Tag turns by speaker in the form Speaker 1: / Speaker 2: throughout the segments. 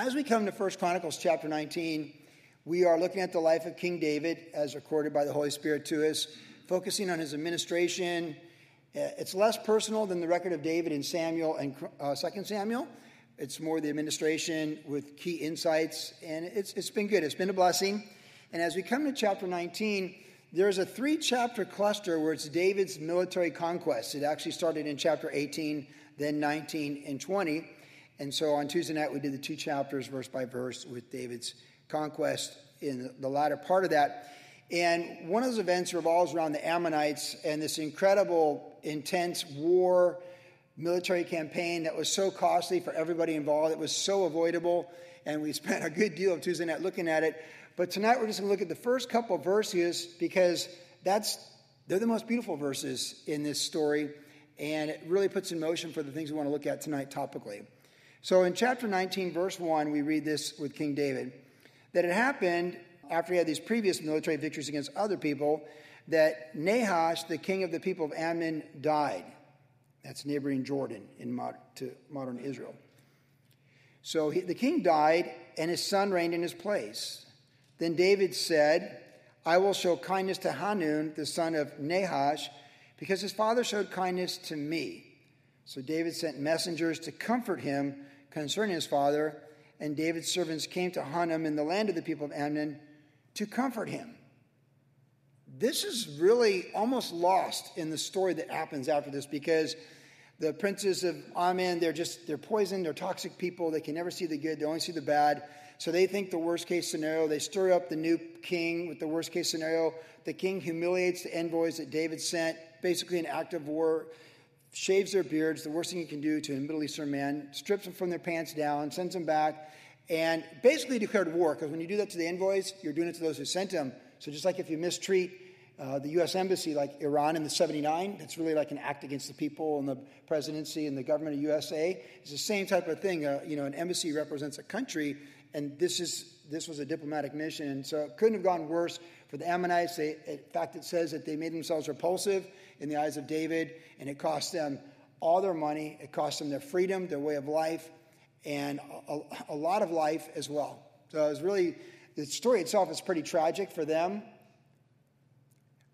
Speaker 1: As we come to 1 Chronicles chapter 19, we are looking at the life of King David as recorded by the Holy Spirit to us, focusing on his administration. Uh, it's less personal than the record of David in Samuel and uh, 2 Samuel. It's more the administration with key insights, and it's, it's been good. It's been a blessing. And as we come to chapter 19, there's a three chapter cluster where it's David's military conquest. It actually started in chapter 18, then 19 and 20. And so on Tuesday night, we did the two chapters, verse by verse, with David's conquest in the latter part of that. And one of those events revolves around the Ammonites and this incredible, intense war, military campaign that was so costly for everybody involved. It was so avoidable. And we spent a good deal of Tuesday night looking at it. But tonight we're just going to look at the first couple verses because that's they're the most beautiful verses in this story. And it really puts in motion for the things we want to look at tonight topically. So in chapter 19, verse 1, we read this with King David that it happened after he had these previous military victories against other people that Nahash, the king of the people of Ammon, died. That's neighboring Jordan in mod- to modern Israel. So he, the king died, and his son reigned in his place. Then David said, I will show kindness to Hanun, the son of Nahash, because his father showed kindness to me. So David sent messengers to comfort him concerning his father, and David's servants came to Hanun in the land of the people of Ammon to comfort him. This is really almost lost in the story that happens after this because the princes of Ammon, they're just, they're poisoned, they're toxic people, they can never see the good, they only see the bad. So they think the worst case scenario. They stir up the new king with the worst case scenario. The king humiliates the envoys that David sent, basically an act of war shaves their beards, the worst thing you can do to a Middle Eastern man, strips them from their pants down, sends them back, and basically declared war. Because when you do that to the envoys, you're doing it to those who sent them. So just like if you mistreat uh, the U.S. embassy, like Iran in the 79, that's really like an act against the people and the presidency and the government of USA. It's the same type of thing. Uh, you know, an embassy represents a country, and this is this was a diplomatic mission, and so it couldn't have gone worse for the Ammonites. They, in fact, it says that they made themselves repulsive in the eyes of David, and it cost them all their money. It cost them their freedom, their way of life, and a, a lot of life as well. So it was really, the story itself is pretty tragic for them,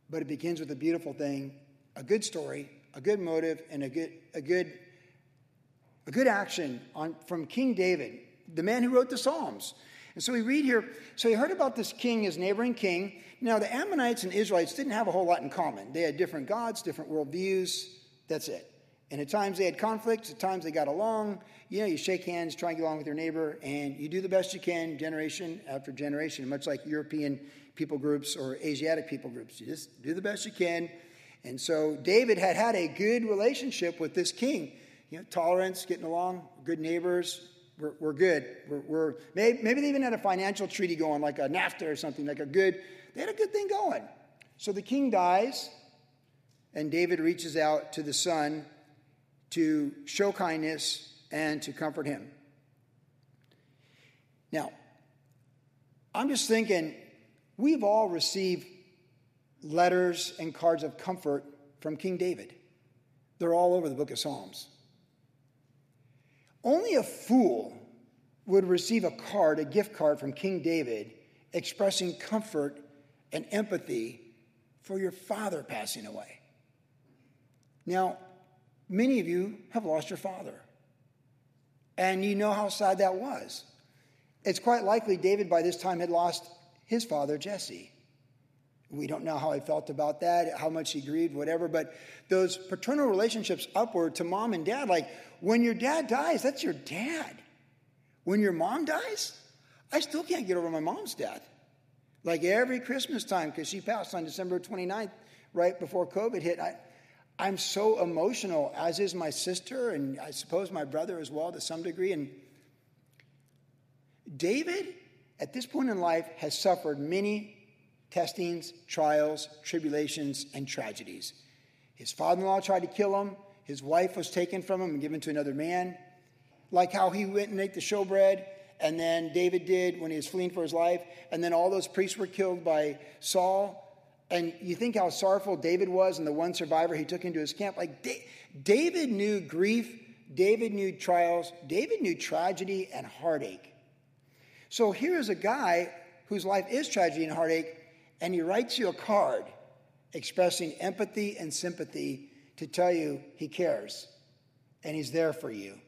Speaker 1: but it begins with a beautiful thing a good story, a good motive, and a good, a good, a good action on, from King David, the man who wrote the Psalms. And so we read here so he heard about this king, his neighboring king. Now, the Ammonites and Israelites didn't have a whole lot in common. They had different gods, different worldviews. That's it. And at times they had conflicts, at times they got along. You know, you shake hands, try and get along with your neighbor, and you do the best you can generation after generation, much like European people groups or Asiatic people groups. You just do the best you can. And so David had had a good relationship with this king. You know, tolerance, getting along, good neighbors, we're, we're good. We're, we're, maybe, maybe they even had a financial treaty going, like a NAFTA or something, like a good, they had a good thing going. So the king dies, and David reaches out to the son to show kindness and to comfort him. Now, I'm just thinking, we've all received letters and cards of comfort from King David. They're all over the book of Psalms. Only a fool would receive a card, a gift card from King David, expressing comfort and empathy for your father passing away. Now, many of you have lost your father, and you know how sad that was. It's quite likely David by this time had lost his father, Jesse. We don't know how he felt about that, how much he grieved, whatever, but those paternal relationships upward to mom and dad, like when your dad dies, that's your dad. When your mom dies, I still can't get over my mom's death. Like every Christmas time, because she passed on December 29th, right before COVID hit. I, I'm so emotional, as is my sister, and I suppose my brother as well to some degree. And David, at this point in life, has suffered many testings, trials, tribulations, and tragedies. His father in law tried to kill him. His wife was taken from him and given to another man. Like how he went and ate the showbread, and then David did when he was fleeing for his life, and then all those priests were killed by Saul. And you think how sorrowful David was and the one survivor he took into his camp. Like David knew grief, David knew trials, David knew tragedy and heartache. So here is a guy whose life is tragedy and heartache, and he writes you a card expressing empathy and sympathy to tell you he cares and he's there for you.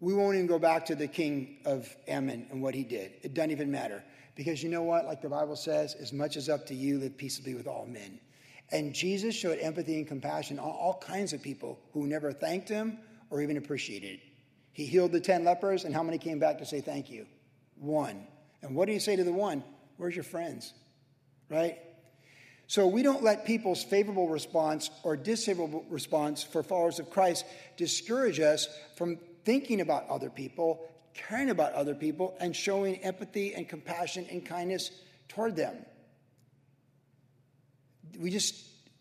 Speaker 1: We won't even go back to the king of Ammon and what he did. It doesn't even matter. Because you know what? Like the Bible says, as much as up to you, live peaceably with all men. And Jesus showed empathy and compassion on all kinds of people who never thanked him or even appreciated it. He healed the 10 lepers, and how many came back to say thank you? One. And what do you say to the one? Where's your friends? Right? So we don't let people's favorable response or disfavorable response for followers of Christ discourage us from thinking about other people, caring about other people, and showing empathy and compassion and kindness toward them. We just,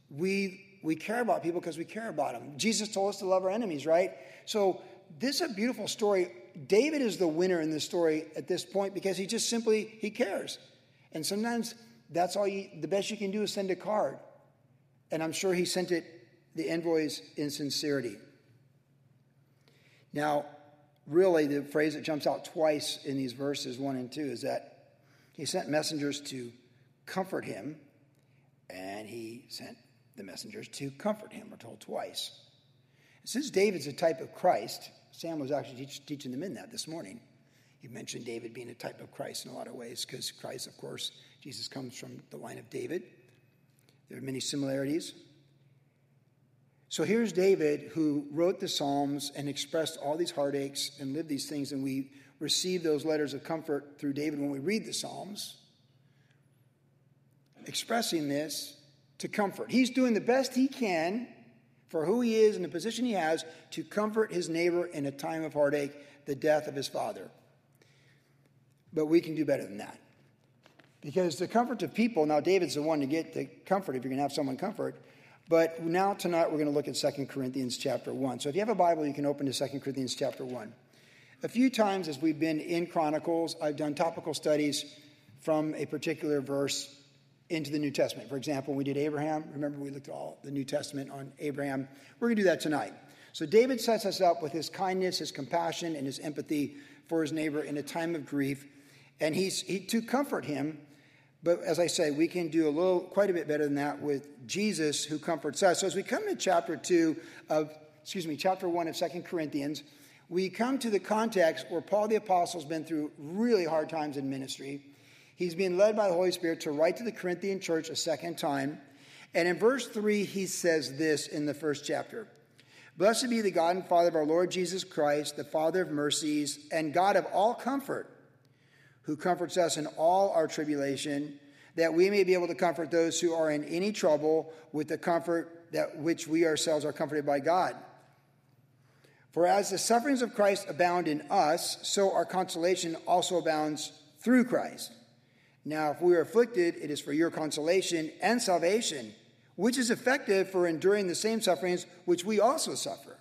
Speaker 1: we, we care about people because we care about them. Jesus told us to love our enemies, right? So this is a beautiful story. David is the winner in this story at this point because he just simply, he cares. And sometimes that's all you, the best you can do is send a card. And I'm sure he sent it, the envoys, in sincerity. Now, really, the phrase that jumps out twice in these verses, one and two, is that he sent messengers to comfort him, and he sent the messengers to comfort him, we're told twice. Since David's a type of Christ, Sam was actually teach, teaching them in that this morning. He mentioned David being a type of Christ in a lot of ways, because Christ, of course, Jesus comes from the line of David. There are many similarities. So here's David who wrote the Psalms and expressed all these heartaches and lived these things, and we receive those letters of comfort through David when we read the Psalms, expressing this to comfort. He's doing the best he can for who he is and the position he has to comfort his neighbor in a time of heartache, the death of his father. But we can do better than that. Because the comfort of people, now David's the one to get the comfort if you're going to have someone comfort. But now tonight we're going to look at 2 Corinthians chapter 1. So if you have a Bible, you can open to 2 Corinthians chapter 1. A few times as we've been in Chronicles, I've done topical studies from a particular verse into the New Testament. For example, we did Abraham. Remember, we looked at all the New Testament on Abraham. We're going to do that tonight. So David sets us up with his kindness, his compassion, and his empathy for his neighbor in a time of grief. And he's he, to comfort him, but as I say, we can do a little, quite a bit better than that with Jesus who comforts us. So as we come to chapter 2 of, excuse me, chapter 1 of Second Corinthians, we come to the context where Paul the Apostle has been through really hard times in ministry. He's being led by the Holy Spirit to write to the Corinthian church a second time. And in verse 3, he says this in the first chapter Blessed be the God and Father of our Lord Jesus Christ, the Father of mercies, and God of all comfort who comforts us in all our tribulation, that we may be able to comfort those who are in any trouble with the comfort that which we ourselves are comforted by God. For as the sufferings of Christ abound in us, so our consolation also abounds through Christ. Now, if we are afflicted, it is for your consolation and salvation, which is effective for enduring the same sufferings which we also suffer.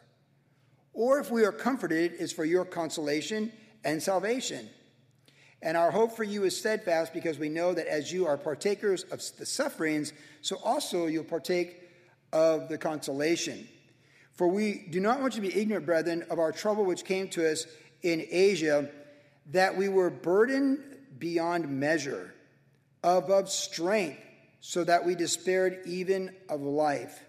Speaker 1: Or if we are comforted, it is for your consolation and salvation and our hope for you is steadfast because we know that as you are partakers of the sufferings, so also you'll partake of the consolation. For we do not want you to be ignorant, brethren, of our trouble which came to us in Asia, that we were burdened beyond measure, above strength, so that we despaired even of life.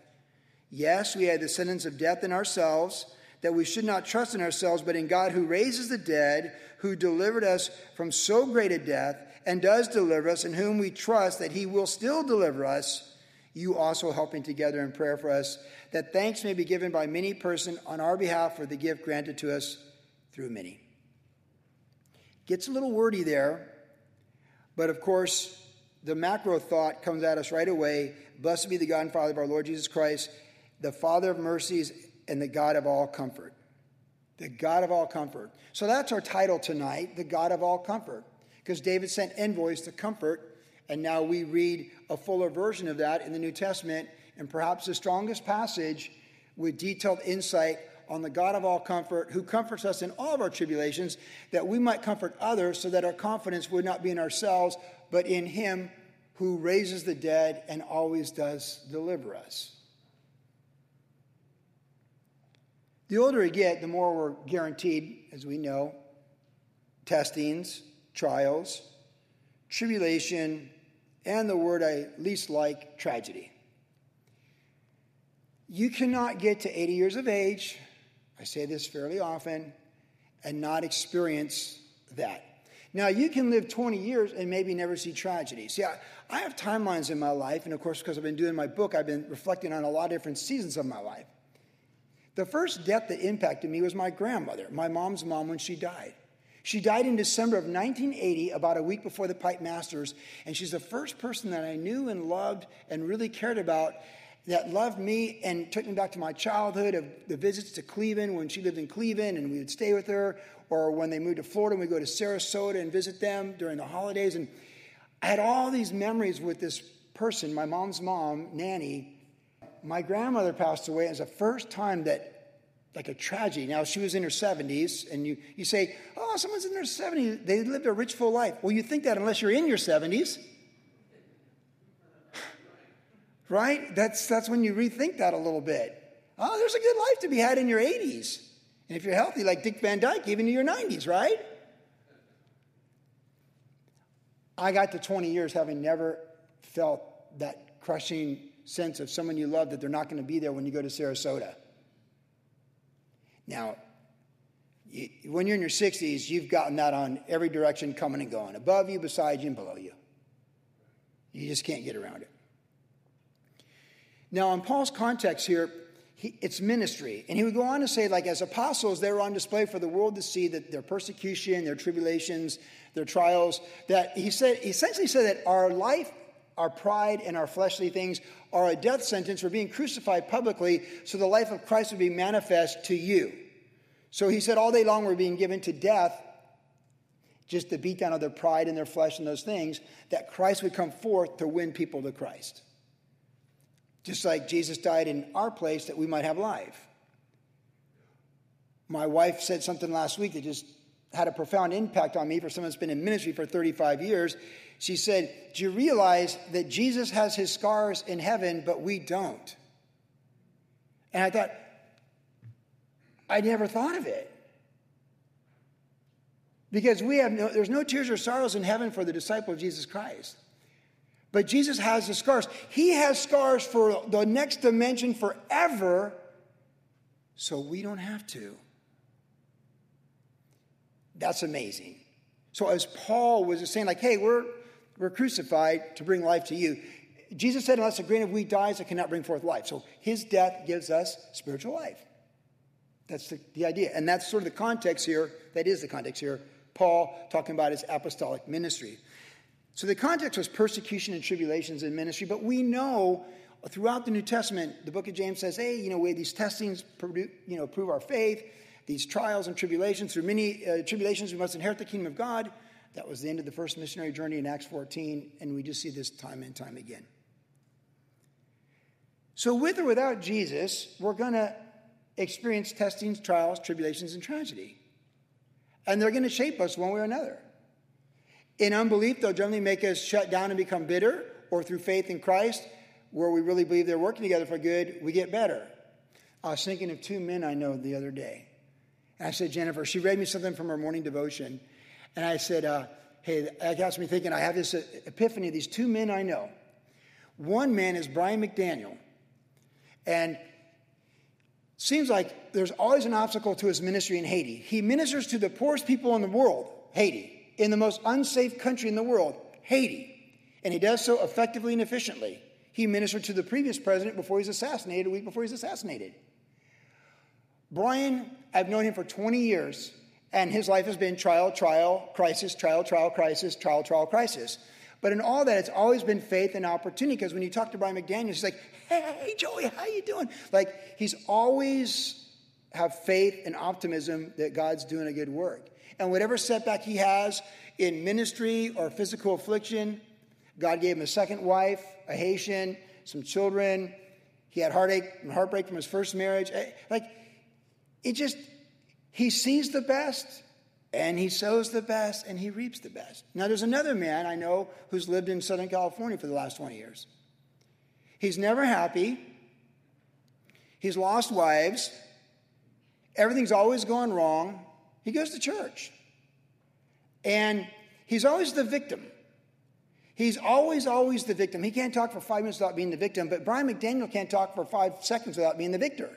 Speaker 1: Yes, we had the sentence of death in ourselves that we should not trust in ourselves, but in God who raises the dead, who delivered us from so great a death, and does deliver us, in whom we trust that he will still deliver us, you also helping together in prayer for us, that thanks may be given by many person on our behalf for the gift granted to us through many. Gets a little wordy there, but of course, the macro thought comes at us right away. Blessed be the God and Father of our Lord Jesus Christ, the Father of mercies and the God of all comfort. The God of all comfort. So that's our title tonight, the God of all comfort. Because David sent envoys to comfort, and now we read a fuller version of that in the New Testament, and perhaps the strongest passage with detailed insight on the God of all comfort, who comforts us in all of our tribulations, that we might comfort others so that our confidence would not be in ourselves, but in Him who raises the dead and always does deliver us. The older we get, the more we're guaranteed, as we know, testings, trials, tribulation, and the word I least like, tragedy. You cannot get to 80 years of age, I say this fairly often, and not experience that. Now, you can live 20 years and maybe never see tragedy. See, I, I have timelines in my life, and of course, because I've been doing my book, I've been reflecting on a lot of different seasons of my life. The first death that impacted me was my grandmother, my mom's mom, when she died. She died in December of 1980, about a week before the Pipe Masters, and she's the first person that I knew and loved and really cared about that loved me and took me back to my childhood of the visits to Cleveland when she lived in Cleveland and we would stay with her, or when they moved to Florida and we go to Sarasota and visit them during the holidays. And I had all these memories with this person, my mom's mom, Nanny. My grandmother passed away. It was the first time that like a tragedy. Now, she was in her 70s, and you, you say, oh, someone's in their 70s. They lived a rich, full life. Well, you think that unless you're in your 70s right? That's, that's when you rethink that a little bit. Oh, there's a good life to be had in your 80s. And if you're healthy, like Dick Van Dyke, even in your 90s, right? I got to 20 years having never felt that crushing sense of someone you love that they're not going to be there when you go to Sarasota. Now, you, when you're in your 60s, you've gotten that on every direction coming and going above you, beside you, and below you. You just can't get around it. Now, in Paul's context here, he, it's ministry. And he would go on to say, like, as apostles, they were on display for the world to see that their persecution, their tribulations, their trials, that he said, he essentially said that our life, our pride, and our fleshly things are a death sentence for being crucified publicly so the life of Christ would be manifest to you. So he said, all day long we're being given to death, just to beat down of their pride and their flesh and those things, that Christ would come forth to win people to Christ just like Jesus died in our place that we might have life. My wife said something last week that just had a profound impact on me for someone that's been in ministry for 35 years. She said, Do you realize that Jesus has his scars in heaven, but we don't? And I thought, I never thought of it. Because we have no, there's no tears or sorrows in heaven for the disciple of Jesus Christ. But Jesus has the scars. He has scars for the next dimension forever, so we don't have to. That's amazing. So, as Paul was saying, like, hey, we're, we're crucified to bring life to you. Jesus said, unless a grain of wheat dies, it cannot bring forth life. So, his death gives us spiritual life. That's the, the idea. And that's sort of the context here. That is the context here. Paul talking about his apostolic ministry. So the context was persecution and tribulations in ministry, but we know throughout the New Testament, the book of James says, hey, you know, we these testings, you know, prove our faith, these trials and tribulations. Through many uh, tribulations, we must inherit the kingdom of God. That was the end of the first missionary journey in Acts 14, and we just see this time and time again. So, with or without Jesus, we're going to experience testings, trials, tribulations, and tragedy. And they're going to shape us one way or another. In unbelief, they'll generally make us shut down and become bitter, or through faith in Christ, where we really believe they're working together for good, we get better. I was thinking of two men I know the other day. I said, Jennifer, she read me something from her morning devotion. And I said, uh, hey, that got me thinking, I have this epiphany of these two men I know. One man is Brian McDaniel. And seems like there's always an obstacle to his ministry in Haiti. He ministers to the poorest people in the world, Haiti in the most unsafe country in the world, Haiti. And he does so effectively and efficiently. He ministered to the previous president before he was assassinated, a week before he was assassinated. Brian, I've known him for 20 years, and his life has been trial, trial, crisis, trial, trial, crisis, trial, trial, crisis. But in all that, it's always been faith and opportunity. Because when you talk to Brian McDaniel, he's like, "Hey, Joey, how you doing?" Like he's always have faith and optimism that God's doing a good work. And whatever setback he has in ministry or physical affliction, God gave him a second wife, a Haitian, some children. He had heartache and heartbreak from his first marriage. Eh, like, it just, he sees the best and he sows the best and he reaps the best. Now, there's another man I know who's lived in Southern California for the last 20 years. He's never happy. He's lost wives. Everything's always gone wrong. He goes to church. And he's always the victim. He's always, always the victim. He can't talk for five minutes without being the victim, but Brian McDaniel can't talk for five seconds without being the victor.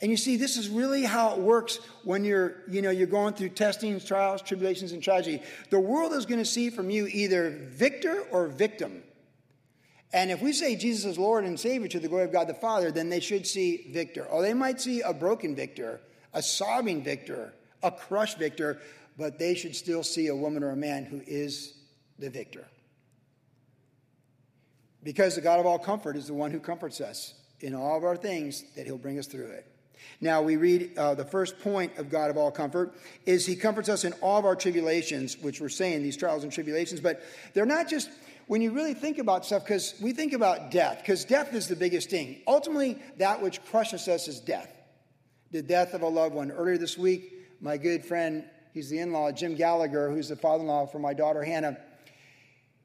Speaker 1: And you see, this is really how it works when you're, you know, you're going through testings, trials, tribulations, and tragedy. The world is going to see from you either victor or victim. And if we say Jesus is Lord and Savior to the glory of God the Father, then they should see victor. Or they might see a broken victor, a sobbing victor, a crushed victor, but they should still see a woman or a man who is the victor. Because the God of all comfort is the one who comforts us in all of our things, that he'll bring us through it. Now, we read uh, the first point of God of all comfort is he comforts us in all of our tribulations, which we're saying, these trials and tribulations, but they're not just when you really think about stuff, because we think about death, because death is the biggest thing. Ultimately, that which crushes us is death. The death of a loved one. Earlier this week, my good friend, he's the in law, Jim Gallagher, who's the father in law for my daughter Hannah,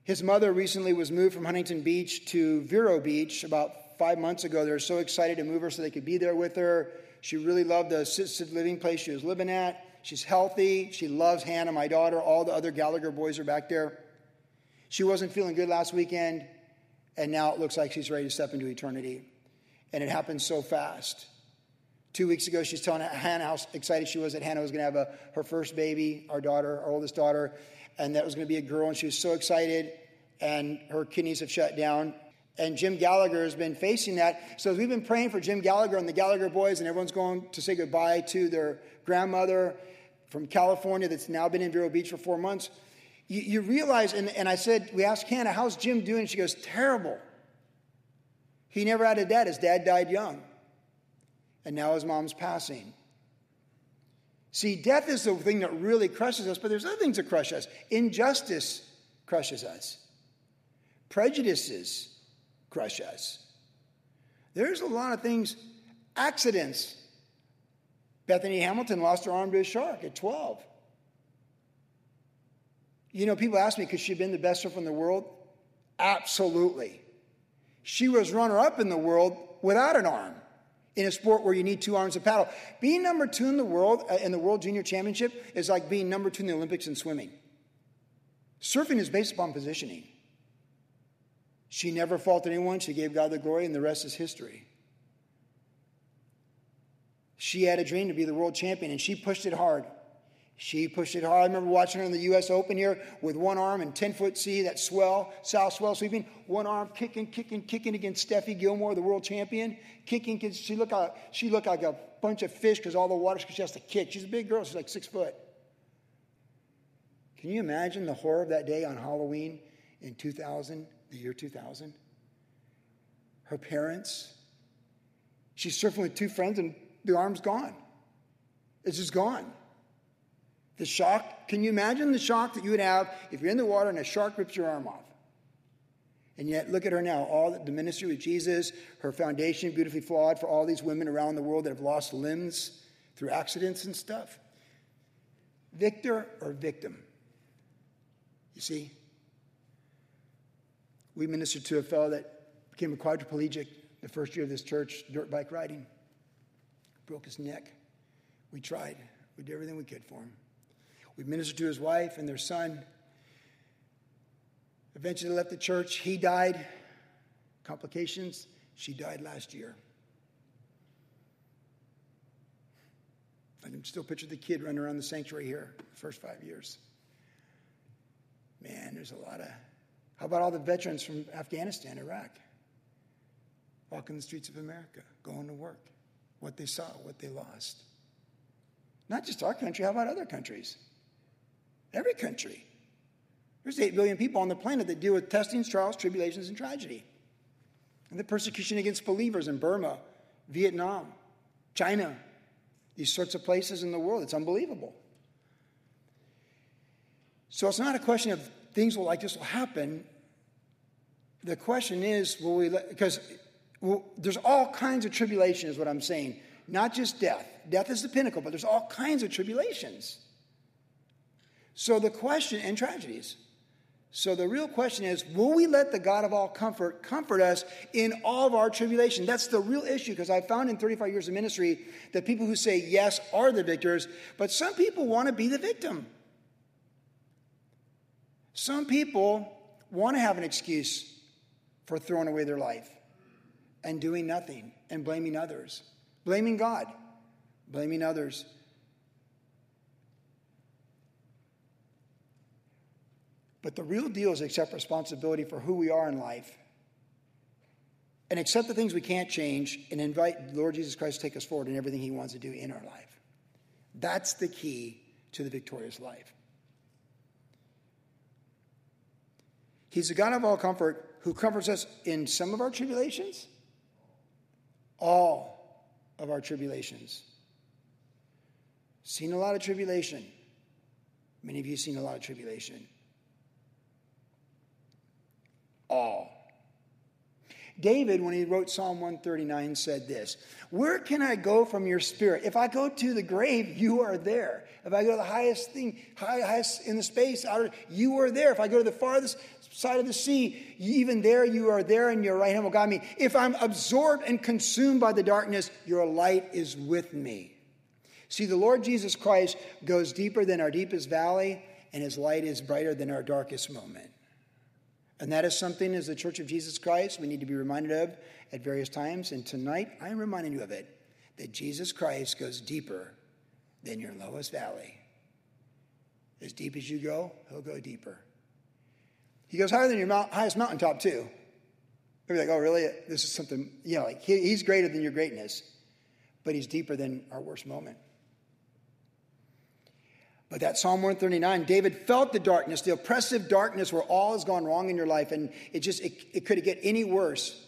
Speaker 1: his mother recently was moved from Huntington Beach to Vero Beach about five months ago. They were so excited to move her so they could be there with her. She really loved the assisted living place she was living at. She's healthy. She loves Hannah, my daughter. All the other Gallagher boys are back there. She wasn't feeling good last weekend, and now it looks like she's ready to step into eternity. And it happened so fast. Two weeks ago, she's telling Hannah how excited she was that Hannah was going to have a, her first baby, our daughter, our oldest daughter, and that was going to be a girl. And she was so excited, and her kidneys have shut down. And Jim Gallagher has been facing that. So we've been praying for Jim Gallagher and the Gallagher boys, and everyone's going to say goodbye to their grandmother from California that's now been in Vero Beach for four months. You, you realize, and, and I said, we asked Hannah, how's Jim doing? She goes, terrible. He never had a dad. His dad died young. And now his mom's passing. See, death is the thing that really crushes us, but there's other things that crush us. Injustice crushes us. Prejudices crush us. There's a lot of things, accidents. Bethany Hamilton lost her arm to a shark at 12. You know, people ask me, could she have been the best surfer in the world? Absolutely. She was runner up in the world without an arm in a sport where you need two arms to paddle. Being number two in the world, uh, in the World Junior Championship, is like being number two in the Olympics in swimming. Surfing is based upon positioning. She never faulted anyone. She gave God the glory, and the rest is history. She had a dream to be the world champion, and she pushed it hard. She pushed it hard. I remember watching her in the U.S. Open here with one arm and 10 foot sea, that swell, south swell sweeping, one arm kicking, kicking, kicking against Steffi Gilmore, the world champion. Kicking, she looked like, she looked like a bunch of fish because all the water, she has to kick. She's a big girl, she's like six foot. Can you imagine the horror of that day on Halloween in 2000? The year 2000. Her parents, she's surfing with two friends and the arm's gone. It's just gone. The shock, can you imagine the shock that you would have if you're in the water and a shark rips your arm off? And yet, look at her now. All the ministry with Jesus, her foundation beautifully flawed for all these women around the world that have lost limbs through accidents and stuff. Victor or victim? You see? We ministered to a fellow that became a quadriplegic the first year of this church, dirt bike riding. Broke his neck. We tried. We did everything we could for him. We ministered to his wife and their son. Eventually left the church. He died. Complications. She died last year. I can still picture the kid running around the sanctuary here the first five years. Man, there's a lot of how about all the veterans from Afghanistan, Iraq, walking the streets of America, going to work, what they saw, what they lost? Not just our country, how about other countries? Every country. There's 8 billion people on the planet that deal with testings, trials, tribulations, and tragedy. And the persecution against believers in Burma, Vietnam, China, these sorts of places in the world. It's unbelievable. So it's not a question of things will like this will happen. The question is, will we let, because well, there's all kinds of tribulation, is what I'm saying. Not just death. Death is the pinnacle, but there's all kinds of tribulations. So the question, and tragedies. So the real question is, will we let the God of all comfort comfort us in all of our tribulation? That's the real issue because I found in 35 years of ministry that people who say yes are the victors, but some people want to be the victim. Some people want to have an excuse for throwing away their life and doing nothing and blaming others, blaming God, blaming others. But the real deal is accept responsibility for who we are in life and accept the things we can't change and invite Lord Jesus Christ to take us forward in everything He wants to do in our life. That's the key to the victorious life. He's the God of all comfort who comforts us in some of our tribulations, all of our tribulations. Seen a lot of tribulation. Many of you seen a lot of tribulation. All. David, when he wrote Psalm 139, said this Where can I go from your spirit? If I go to the grave, you are there. If I go to the highest thing, highest in the space, outer, you are there. If I go to the farthest side of the sea, even there you are there, and your right hand will guide me. If I'm absorbed and consumed by the darkness, your light is with me. See, the Lord Jesus Christ goes deeper than our deepest valley, and his light is brighter than our darkest moment. And that is something as the Church of Jesus Christ we need to be reminded of at various times. And tonight, I'm reminding you of it that Jesus Christ goes deeper than your lowest valley. As deep as you go, he'll go deeper. He goes higher than your mount, highest mountaintop, too. You're like, oh, really? This is something, you know, like he, he's greater than your greatness, but he's deeper than our worst moment. But that Psalm 139, David felt the darkness, the oppressive darkness where all has gone wrong in your life, and it just, it, it could get any worse.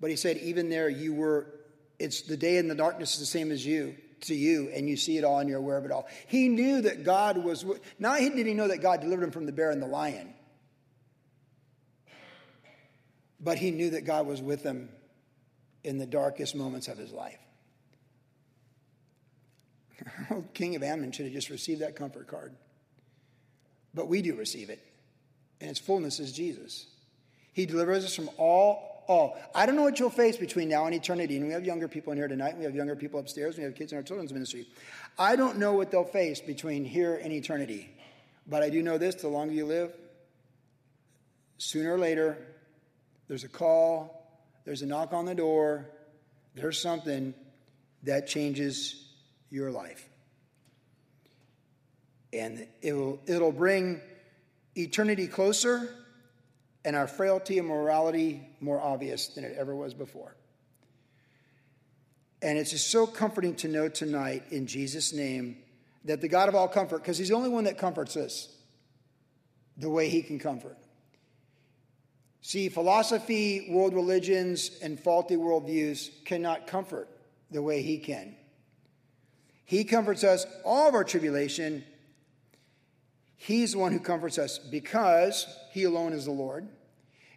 Speaker 1: But he said, even there, you were, it's the day in the darkness is the same as you, to you, and you see it all and you're aware of it all. He knew that God was, not did he know that God delivered him from the bear and the lion, but he knew that God was with him in the darkest moments of his life. King of Ammon should have just received that comfort card. But we do receive it, and its fullness is Jesus. He delivers us from all, all. I don't know what you'll face between now and eternity. And we have younger people in here tonight. We have younger people upstairs. We have kids in our children's ministry. I don't know what they'll face between here and eternity. But I do know this the longer you live, sooner or later, there's a call, there's a knock on the door, there's something that changes your life. And it'll, it'll bring eternity closer and our frailty and morality more obvious than it ever was before. And it's just so comforting to know tonight, in Jesus' name, that the God of all comfort, because He's the only one that comforts us the way He can comfort. See, philosophy, world religions, and faulty worldviews cannot comfort the way He can. He comforts us all of our tribulation. He's the one who comforts us because He alone is the Lord.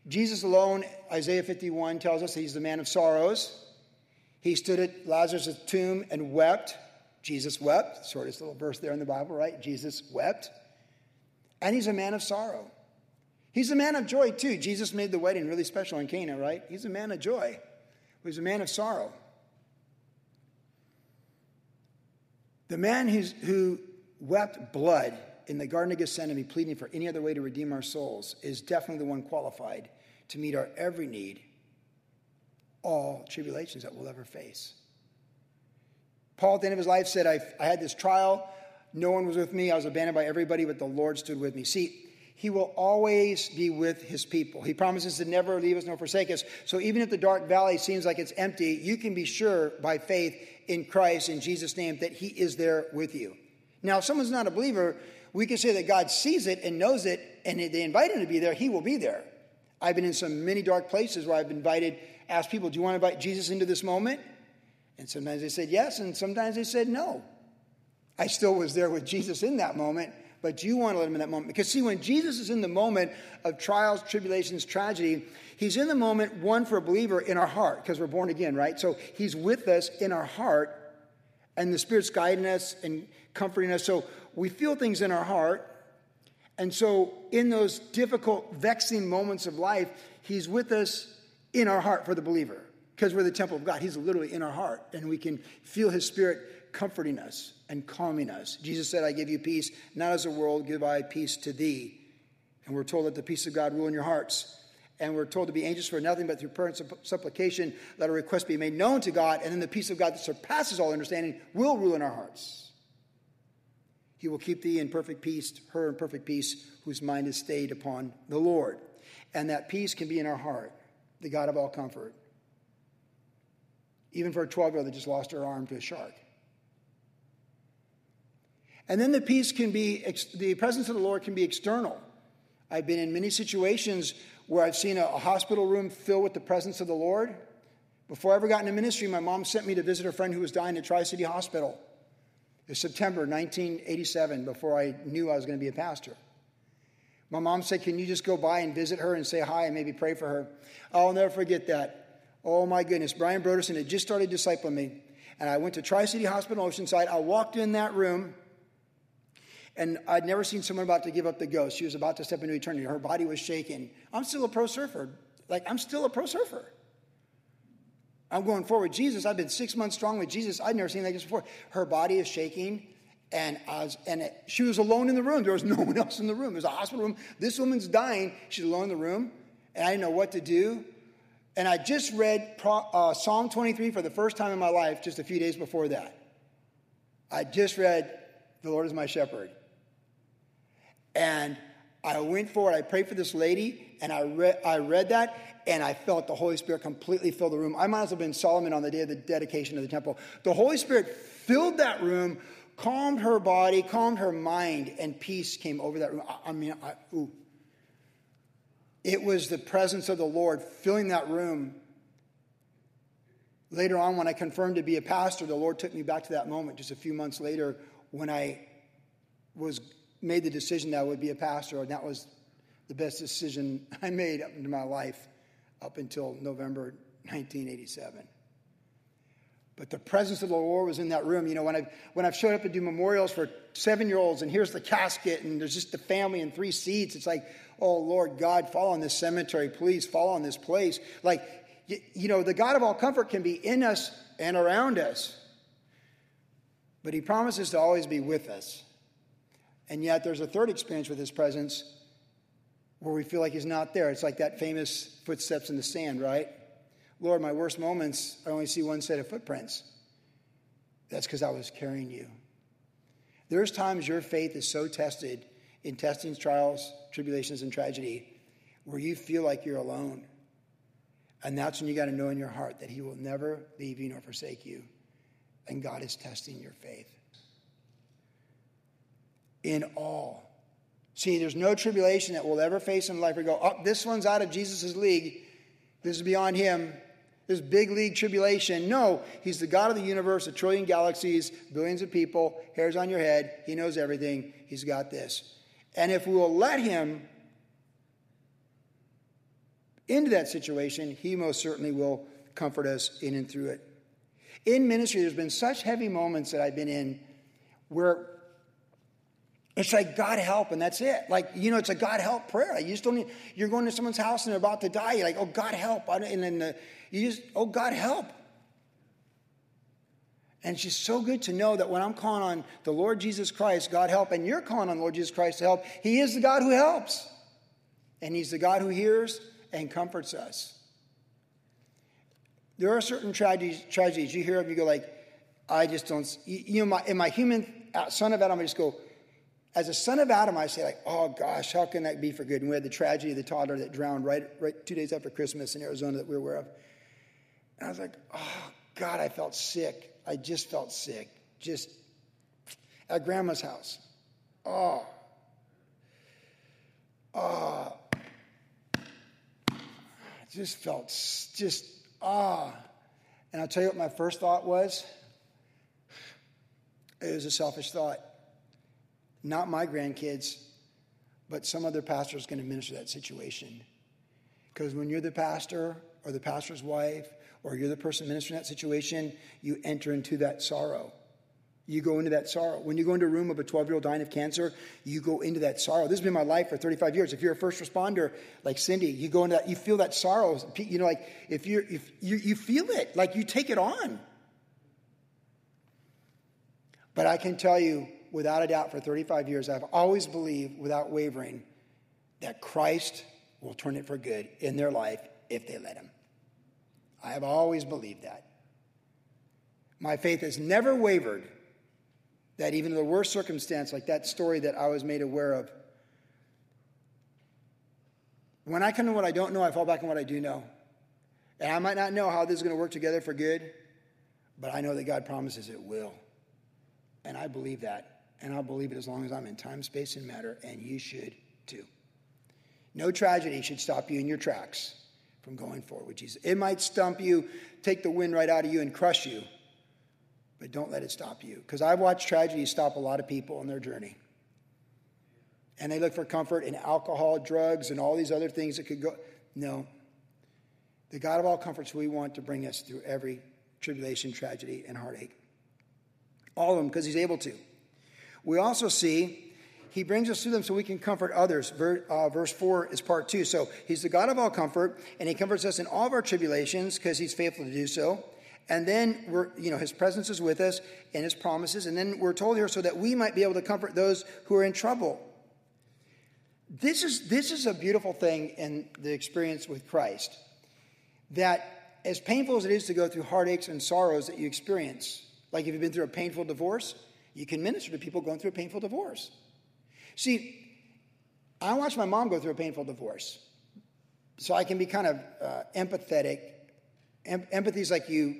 Speaker 1: Jesus alone, Isaiah 51 tells us he's the man of sorrows. He stood at Lazarus' tomb and wept. Jesus wept. Shortest little verse there in the Bible, right? Jesus wept. And he's a man of sorrow. He's a man of joy, too. Jesus made the wedding really special in Cana, right? He's a man of joy. He's a man of sorrow. The man who wept blood in the Garden of Gethsemane, pleading for any other way to redeem our souls, is definitely the one qualified to meet our every need, all tribulations that we'll ever face. Paul, at the end of his life, said, I, I had this trial. No one was with me. I was abandoned by everybody, but the Lord stood with me. See, he will always be with his people. He promises to never leave us nor forsake us. So even if the dark valley seems like it's empty, you can be sure by faith in Christ, in Jesus' name, that he is there with you. Now, if someone's not a believer, we can say that God sees it and knows it, and they invite him to be there, he will be there. I've been in some many dark places where I've invited, asked people, Do you want to invite Jesus into this moment? And sometimes they said yes, and sometimes they said no. I still was there with Jesus in that moment, but you want to let him in that moment. Because, see, when Jesus is in the moment of trials, tribulations, tragedy, he's in the moment, one, for a believer in our heart, because we're born again, right? So he's with us in our heart, and the Spirit's guiding us and comforting us. So we feel things in our heart. And so, in those difficult, vexing moments of life, he's with us in our heart for the believer, because we're the temple of God. He's literally in our heart, and we can feel his Spirit comforting us and calming us. Jesus said, I give you peace, not as the world give I peace to thee. And we're told that the peace of God rule in your hearts. And we're told to be anxious for nothing but through prayer and supplication, let our request be made known to God. And then the peace of God that surpasses all understanding will rule in our hearts. He will keep thee in perfect peace, her in perfect peace, whose mind is stayed upon the Lord. And that peace can be in our heart, the God of all comfort. Even for a 12 year old that just lost her arm to a shark. And then the peace can be, the presence of the Lord can be external. I've been in many situations where I've seen a, hospital room filled with the presence of the Lord. Before I ever got into ministry, my mom sent me to visit a friend who was dying at Tri City Hospital. It was September 1987 before I knew I was going to be a pastor. My mom said, Can you just go by and visit her and say hi and maybe pray for her? I'll never forget that. Oh my goodness. Brian Brodersen had just started discipling me. And I went to Tri City Hospital Oceanside. I walked in that room, and I'd never seen someone about to give up the ghost. She was about to step into eternity. Her body was shaking. I'm still a pro surfer. Like, I'm still a pro surfer. I'm going forward. Jesus, I've been six months strong with Jesus. I'd never seen like this before. Her body is shaking, and was, and it, she was alone in the room. There was no one else in the room. There's a hospital room. This woman's dying. She's alone in the room, and I didn't know what to do. And I just read uh, Psalm 23 for the first time in my life just a few days before that. I just read, The Lord is my shepherd. And I went forward, I prayed for this lady, and I, read, I read that, and I felt the Holy Spirit completely fill the room. I might as well have been Solomon on the day of the dedication of the temple. The Holy Spirit filled that room, calmed her body, calmed her mind, and peace came over that room. I, I mean, I, ooh. It was the presence of the Lord filling that room. Later on, when I confirmed to be a pastor, the Lord took me back to that moment just a few months later when I was made the decision that I would be a pastor, and that was the best decision I made up into my life up until November 1987. But the presence of the Lord was in that room. You know, when I've, when I've showed up to do memorials for seven year olds, and here's the casket, and there's just the family and three seats, it's like, oh, Lord God, fall on this cemetery, please fall on this place. Like, you, you know, the God of all comfort can be in us and around us, but He promises to always be with us. And yet, there's a third experience with His presence where we feel like He's not there. It's like that famous footsteps in the sand, right? Lord, my worst moments, I only see one set of footprints. That's because I was carrying you. There's times your faith is so tested in testings, trials, tribulations, and tragedy where you feel like you're alone. And that's when you got to know in your heart that He will never leave you nor forsake you. And God is testing your faith. In all See, there's no tribulation that we'll ever face in life we go, oh, this one's out of Jesus' league. This is beyond him. This big league tribulation. No, he's the God of the universe, a trillion galaxies, billions of people, hairs on your head. He knows everything. He's got this. And if we will let him into that situation, he most certainly will comfort us in and through it. In ministry, there's been such heavy moments that I've been in where it's like God help, and that's it. Like you know, it's a God help prayer. You just don't. Need, you're going to someone's house and they're about to die. You're like, oh God help, and then the, you just, oh God help. And it's just so good to know that when I'm calling on the Lord Jesus Christ, God help, and you're calling on the Lord Jesus Christ to help, He is the God who helps, and He's the God who hears and comforts us. There are certain tragedies, tragedies you hear of, you go like, I just don't. You know, my, in my human uh, son of Adam, I just go as a son of Adam, I say, like, oh gosh, how can that be for good? And we had the tragedy of the toddler that drowned right, right two days after Christmas in Arizona that we were aware of. And I was like, oh God, I felt sick. I just felt sick. Just at grandma's house. Oh. Oh. I just felt just ah. And I'll tell you what my first thought was. It was a selfish thought not my grandkids, but some other pastor is going to minister that situation. Because when you're the pastor or the pastor's wife or you're the person ministering that situation, you enter into that sorrow. You go into that sorrow. When you go into a room of a 12 year old dying of cancer, you go into that sorrow. This has been my life for 35 years. If you're a first responder like Cindy, you go into that, you feel that sorrow. You know, like if you're, if you, you feel it, like you take it on. But I can tell you, without a doubt, for 35 years, I've always believed without wavering that Christ will turn it for good in their life if they let Him. I have always believed that. My faith has never wavered that even in the worst circumstance, like that story that I was made aware of, when I come to what I don't know, I fall back on what I do know. And I might not know how this is going to work together for good, but I know that God promises it will. And I believe that. And I'll believe it as long as I'm in time, space, and matter, and you should too. No tragedy should stop you in your tracks from going forward with Jesus. It might stump you, take the wind right out of you, and crush you, but don't let it stop you. Because I've watched tragedy stop a lot of people on their journey. And they look for comfort in alcohol, drugs, and all these other things that could go. No. The God of all comforts we want to bring us through every tribulation, tragedy, and heartache. All of them, because He's able to. We also see he brings us through them so we can comfort others. Uh, verse 4 is part 2. So he's the God of all comfort, and he comforts us in all of our tribulations because he's faithful to do so. And then we're, you know, his presence is with us and his promises. And then we're told here so that we might be able to comfort those who are in trouble. This is, this is a beautiful thing in the experience with Christ. That as painful as it is to go through heartaches and sorrows that you experience, like if you've been through a painful divorce, you can minister to people going through a painful divorce. See, I watched my mom go through a painful divorce. So I can be kind of uh, empathetic. Em- empathy is like you,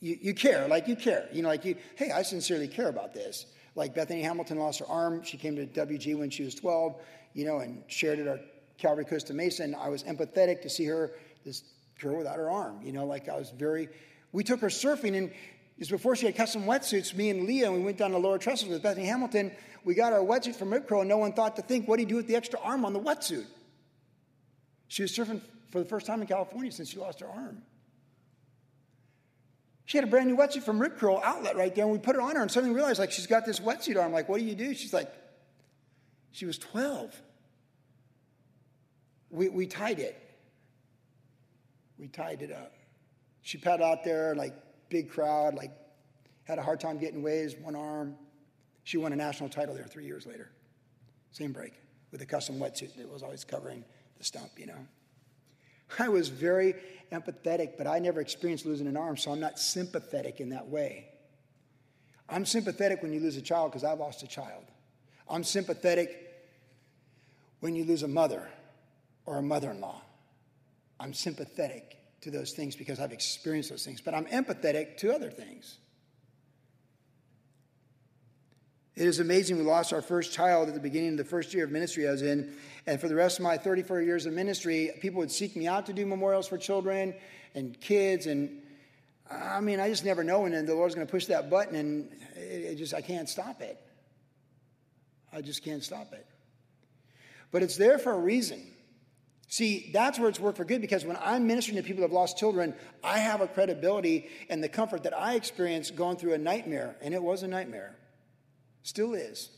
Speaker 1: you, you care, like you care. You know, like you, hey, I sincerely care about this. Like Bethany Hamilton lost her arm. She came to WG when she was 12, you know, and shared at our Calvary Costa Mesa. And I was empathetic to see her, this girl without her arm. You know, like I was very, we took her surfing and is before she had custom wetsuits, me and Leah, and we went down to Lower Trestles with Bethany Hamilton. We got our wetsuit from Rip Curl, and no one thought to think, what do you do with the extra arm on the wetsuit? She was surfing for the first time in California since she lost her arm. She had a brand new wetsuit from Rip Curl outlet right there, and we put it on her, and suddenly realized, like, she's got this wetsuit arm. Like, what do you do? She's like, she was 12. We, we tied it. We tied it up. She paddled out there, like, big crowd, like had a hard time getting waves, one arm. She won a national title there three years later. Same break with a custom wetsuit that was always covering the stump, you know. I was very empathetic, but I never experienced losing an arm, so I'm not sympathetic in that way. I'm sympathetic when you lose a child because I lost a child. I'm sympathetic when you lose a mother or a mother in law. I'm sympathetic to those things because I've experienced those things, but I'm empathetic to other things. It is amazing. We lost our first child at the beginning of the first year of ministry I was in. And for the rest of my 34 years of ministry, people would seek me out to do memorials for children and kids. And I mean, I just never know when the Lord's going to push that button, and it, just, I can't stop it. I just can't stop it. But it's there for a reason. See, that's where it's worked for good because when I'm ministering to people that have lost children, I have a credibility and the comfort that I experienced going through a nightmare, and it was a nightmare. Still is.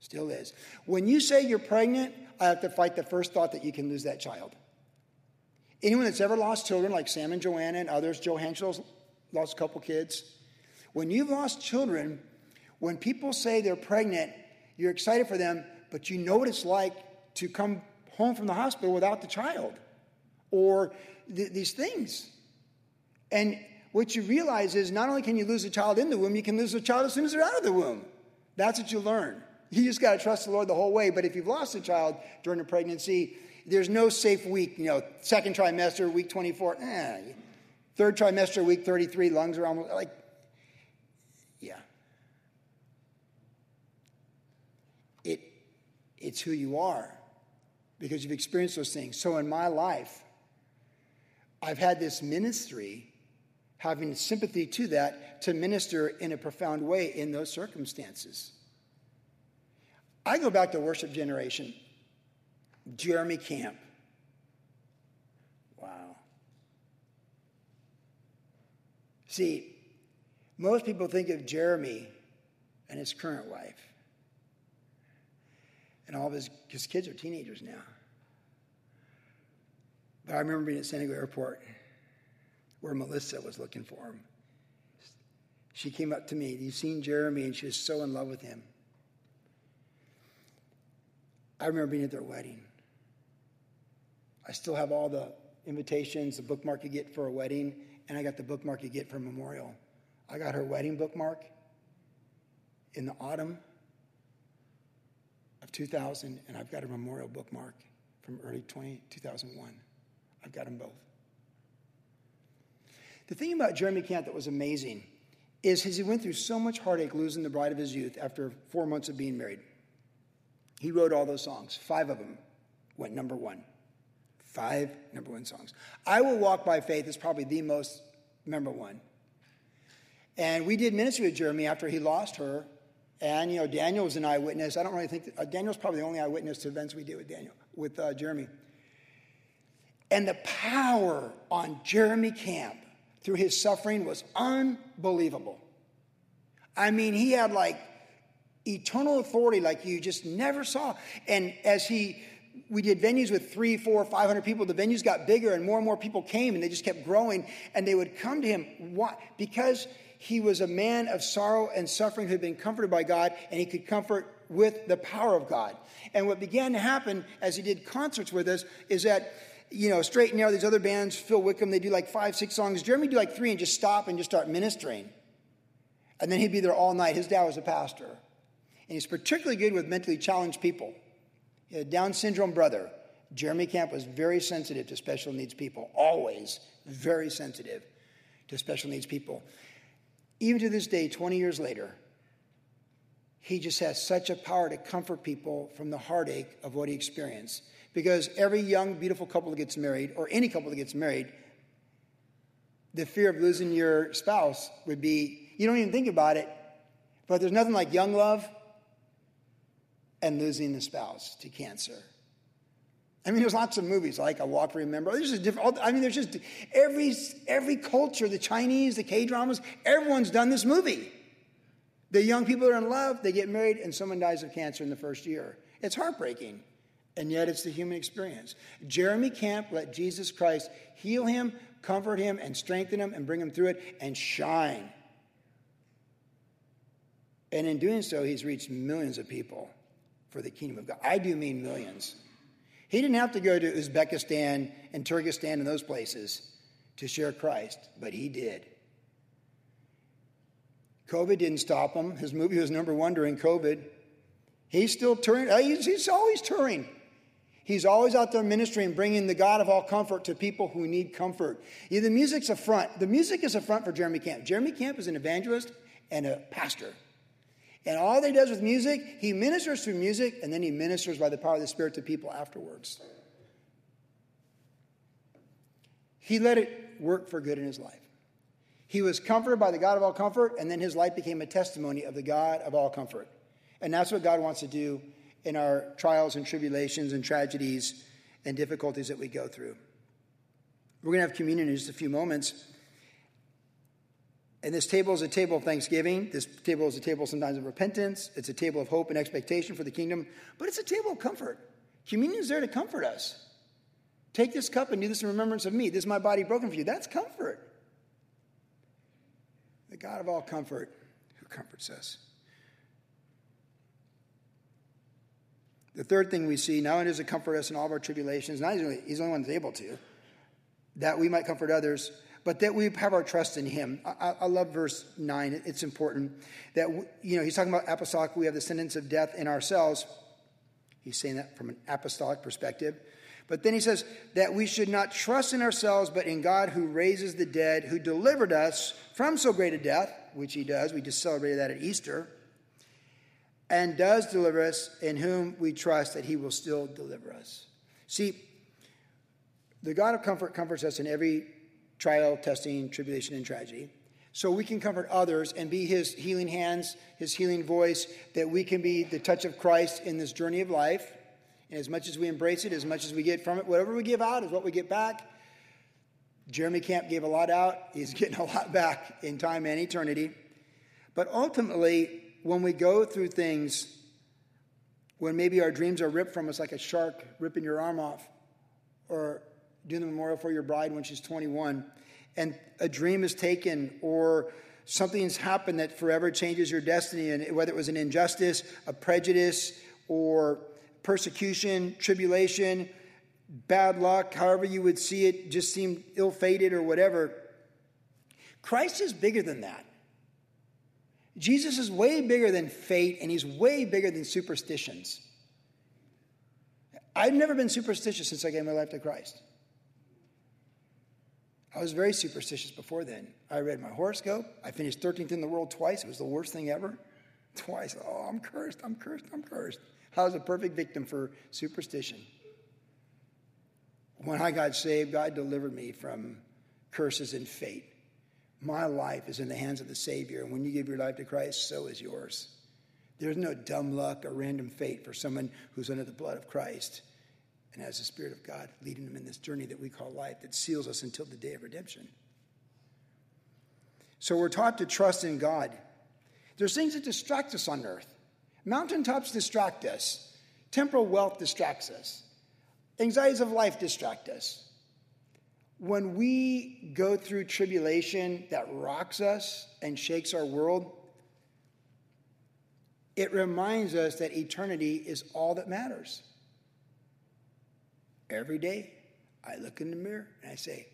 Speaker 1: Still is. When you say you're pregnant, I have to fight the first thought that you can lose that child. Anyone that's ever lost children, like Sam and Joanna and others, Joe Henschel's lost a couple kids. When you've lost children, when people say they're pregnant, you're excited for them, but you know what it's like to come home from the hospital without the child or th- these things. And what you realize is not only can you lose a child in the womb, you can lose a child as soon as they're out of the womb. That's what you learn. You just got to trust the Lord the whole way. But if you've lost a child during a pregnancy, there's no safe week. You know, second trimester, week 24, eh. Third trimester, week 33, lungs are almost like, yeah. It, it's who you are because you've experienced those things. So in my life, I've had this ministry, having sympathy to that, to minister in a profound way in those circumstances. I go back to worship generation, Jeremy Camp. Wow. See, most people think of Jeremy and his current wife. And all of his, his kids are teenagers now. But I remember being at San Diego Airport where Melissa was looking for him. She came up to me, You've seen Jeremy, and she was so in love with him. I remember being at their wedding. I still have all the invitations, the bookmark you get for a wedding, and I got the bookmark you get for a memorial. I got her wedding bookmark in the autumn 2000, and I've got a memorial bookmark from early 20, 2001. I've got them both. The thing about Jeremy Camp that was amazing is he went through so much heartache losing the bride of his youth after four months of being married. He wrote all those songs. Five of them went number one. Five number one songs. I Will Walk by Faith is probably the most number one. And we did ministry with Jeremy after he lost her. And, you know, Daniel was an eyewitness. I don't really think, that, uh, Daniel's probably the only eyewitness to events we did with Daniel, with uh, Jeremy. And the power on Jeremy Camp through his suffering was unbelievable. I mean, he had like eternal authority like you just never saw. And as he, we did venues with three, four, five hundred people. The venues got bigger, and more and more people came, and they just kept growing. And they would come to him why? because he was a man of sorrow and suffering who had been comforted by God, and he could comfort with the power of God. And what began to happen as he did concerts with us is that you know, Straight and Narrow, these other bands, Phil Wickham, they do like five, six songs. Jeremy do like three and just stop and just start ministering. And then he'd be there all night. His dad was a pastor. And he's particularly good with mentally challenged people. He had a Down syndrome brother. Jeremy Camp was very sensitive to special needs people, always very sensitive to special needs people. Even to this day, 20 years later, he just has such a power to comfort people from the heartache of what he experienced. Because every young, beautiful couple that gets married, or any couple that gets married, the fear of losing your spouse would be you don't even think about it, but there's nothing like young love and losing the spouse to cancer. I mean, there's lots of movies like A Walk to Remember. There's just different. I mean, there's just every every culture, the Chinese, the K dramas. Everyone's done this movie. The young people are in love, they get married, and someone dies of cancer in the first year. It's heartbreaking, and yet it's the human experience. Jeremy Camp let Jesus Christ heal him, comfort him, and strengthen him, and bring him through it, and shine. And in doing so, he's reached millions of people for the kingdom of God. I do mean millions. He didn't have to go to Uzbekistan and Turkestan and those places to share Christ, but he did. COVID didn't stop him. His movie was number one during COVID. He's still touring. He's, he's always touring. He's always out there ministering, bringing the God of all comfort to people who need comfort. Yeah, the music's a front. The music is a front for Jeremy Camp. Jeremy Camp is an evangelist and a pastor. And all that he does with music, he ministers through music, and then he ministers by the power of the Spirit to people afterwards. He let it work for good in his life. He was comforted by the God of all comfort, and then his life became a testimony of the God of all comfort. And that's what God wants to do in our trials and tribulations and tragedies and difficulties that we go through. We're going to have communion in just a few moments. And this table is a table of thanksgiving. This table is a table sometimes of repentance. It's a table of hope and expectation for the kingdom, but it's a table of comfort. Communion is there to comfort us. Take this cup and do this in remembrance of me. This is my body broken for you. That's comfort. The God of all comfort who comforts us. The third thing we see, not only does it comfort us in all of our tribulations, not only he's the only one that's able to, that we might comfort others, but that we have our trust in him. I, I love verse 9. It's important that, you know, he's talking about apostolic, we have the sentence of death in ourselves. He's saying that from an apostolic perspective. But then he says that we should not trust in ourselves, but in God who raises the dead, who delivered us from so great a death, which he does. We just celebrated that at Easter. And does deliver us, in whom we trust that he will still deliver us. See, the God of comfort comforts us in every trial, testing, tribulation, and tragedy. So we can comfort others and be his healing hands, his healing voice, that we can be the touch of Christ in this journey of life. And as much as we embrace it, as much as we get from it, whatever we give out is what we get back. Jeremy Camp gave a lot out. He's getting a lot back in time and eternity. But ultimately, when we go through things, when maybe our dreams are ripped from us like a shark ripping your arm off, or doing the memorial for your bride when she's 21, and a dream is taken, or something's happened that forever changes your destiny, and whether it was an injustice, a prejudice, or persecution, tribulation, bad luck, however you would see it, just seem ill fated or whatever. Christ is bigger than that. Jesus is way bigger than fate, and he's way bigger than superstitions. I've never been superstitious since I gave my life to Christ. I was very superstitious before then. I read my horoscope. I finished 13th in the world twice. It was the worst thing ever. Twice. Oh, I'm cursed. I'm cursed. I'm cursed. I was a perfect victim for superstition. When I got saved, God delivered me from curses and fate. My life is in the hands of the Savior, and when you give your life to Christ, so is yours. There's no dumb luck or random fate for someone who's under the blood of Christ and has the Spirit of God leading them in this journey that we call life that seals us until the day of redemption. So we're taught to trust in God. There's things that distract us on earth. Mountaintops distract us, temporal wealth distracts us, anxieties of life distract us. When we go through tribulation that rocks us and shakes our world, it reminds us that eternity is all that matters. Every day, I look in the mirror and I say,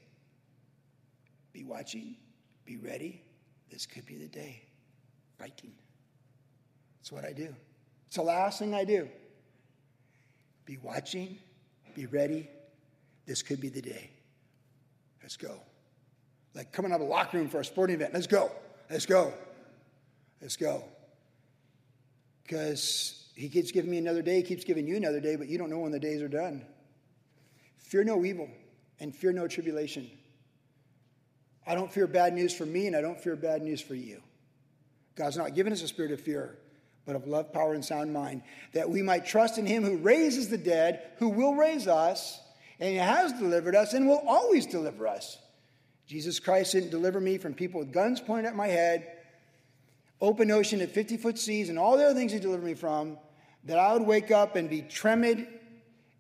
Speaker 1: Be watching, be ready. This could be the day. Fighting. That's what I do. It's the last thing I do. Be watching, be ready. This could be the day. Let's go. Like coming out of a locker room for a sporting event. Let's go. Let's go. Let's go. Because he keeps giving me another day, he keeps giving you another day, but you don't know when the days are done. Fear no evil and fear no tribulation. I don't fear bad news for me, and I don't fear bad news for you. God's not given us a spirit of fear, but of love, power, and sound mind, that we might trust in Him who raises the dead, who will raise us, and has delivered us and will always deliver us. Jesus Christ didn't deliver me from people with guns pointed at my head, open ocean at 50 foot seas, and all the other things He delivered me from, that I would wake up and be tremid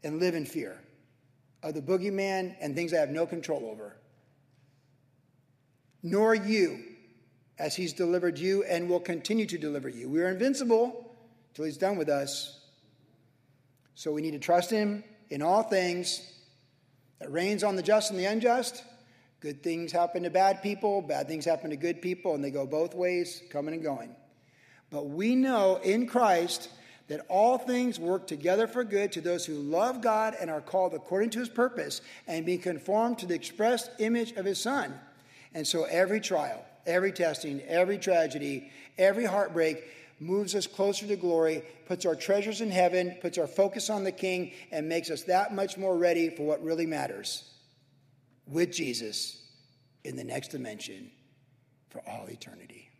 Speaker 1: and live in fear of the boogeyman and things I have no control over. Nor you, as he's delivered you and will continue to deliver you. We are invincible till he's done with us. So we need to trust him in all things. That rains on the just and the unjust. Good things happen to bad people, bad things happen to good people, and they go both ways, coming and going. But we know in Christ that all things work together for good to those who love God and are called according to his purpose and be conformed to the expressed image of his Son. And so every trial, every testing, every tragedy, every heartbreak moves us closer to glory, puts our treasures in heaven, puts our focus on the King, and makes us that much more ready for what really matters with Jesus in the next dimension for all eternity.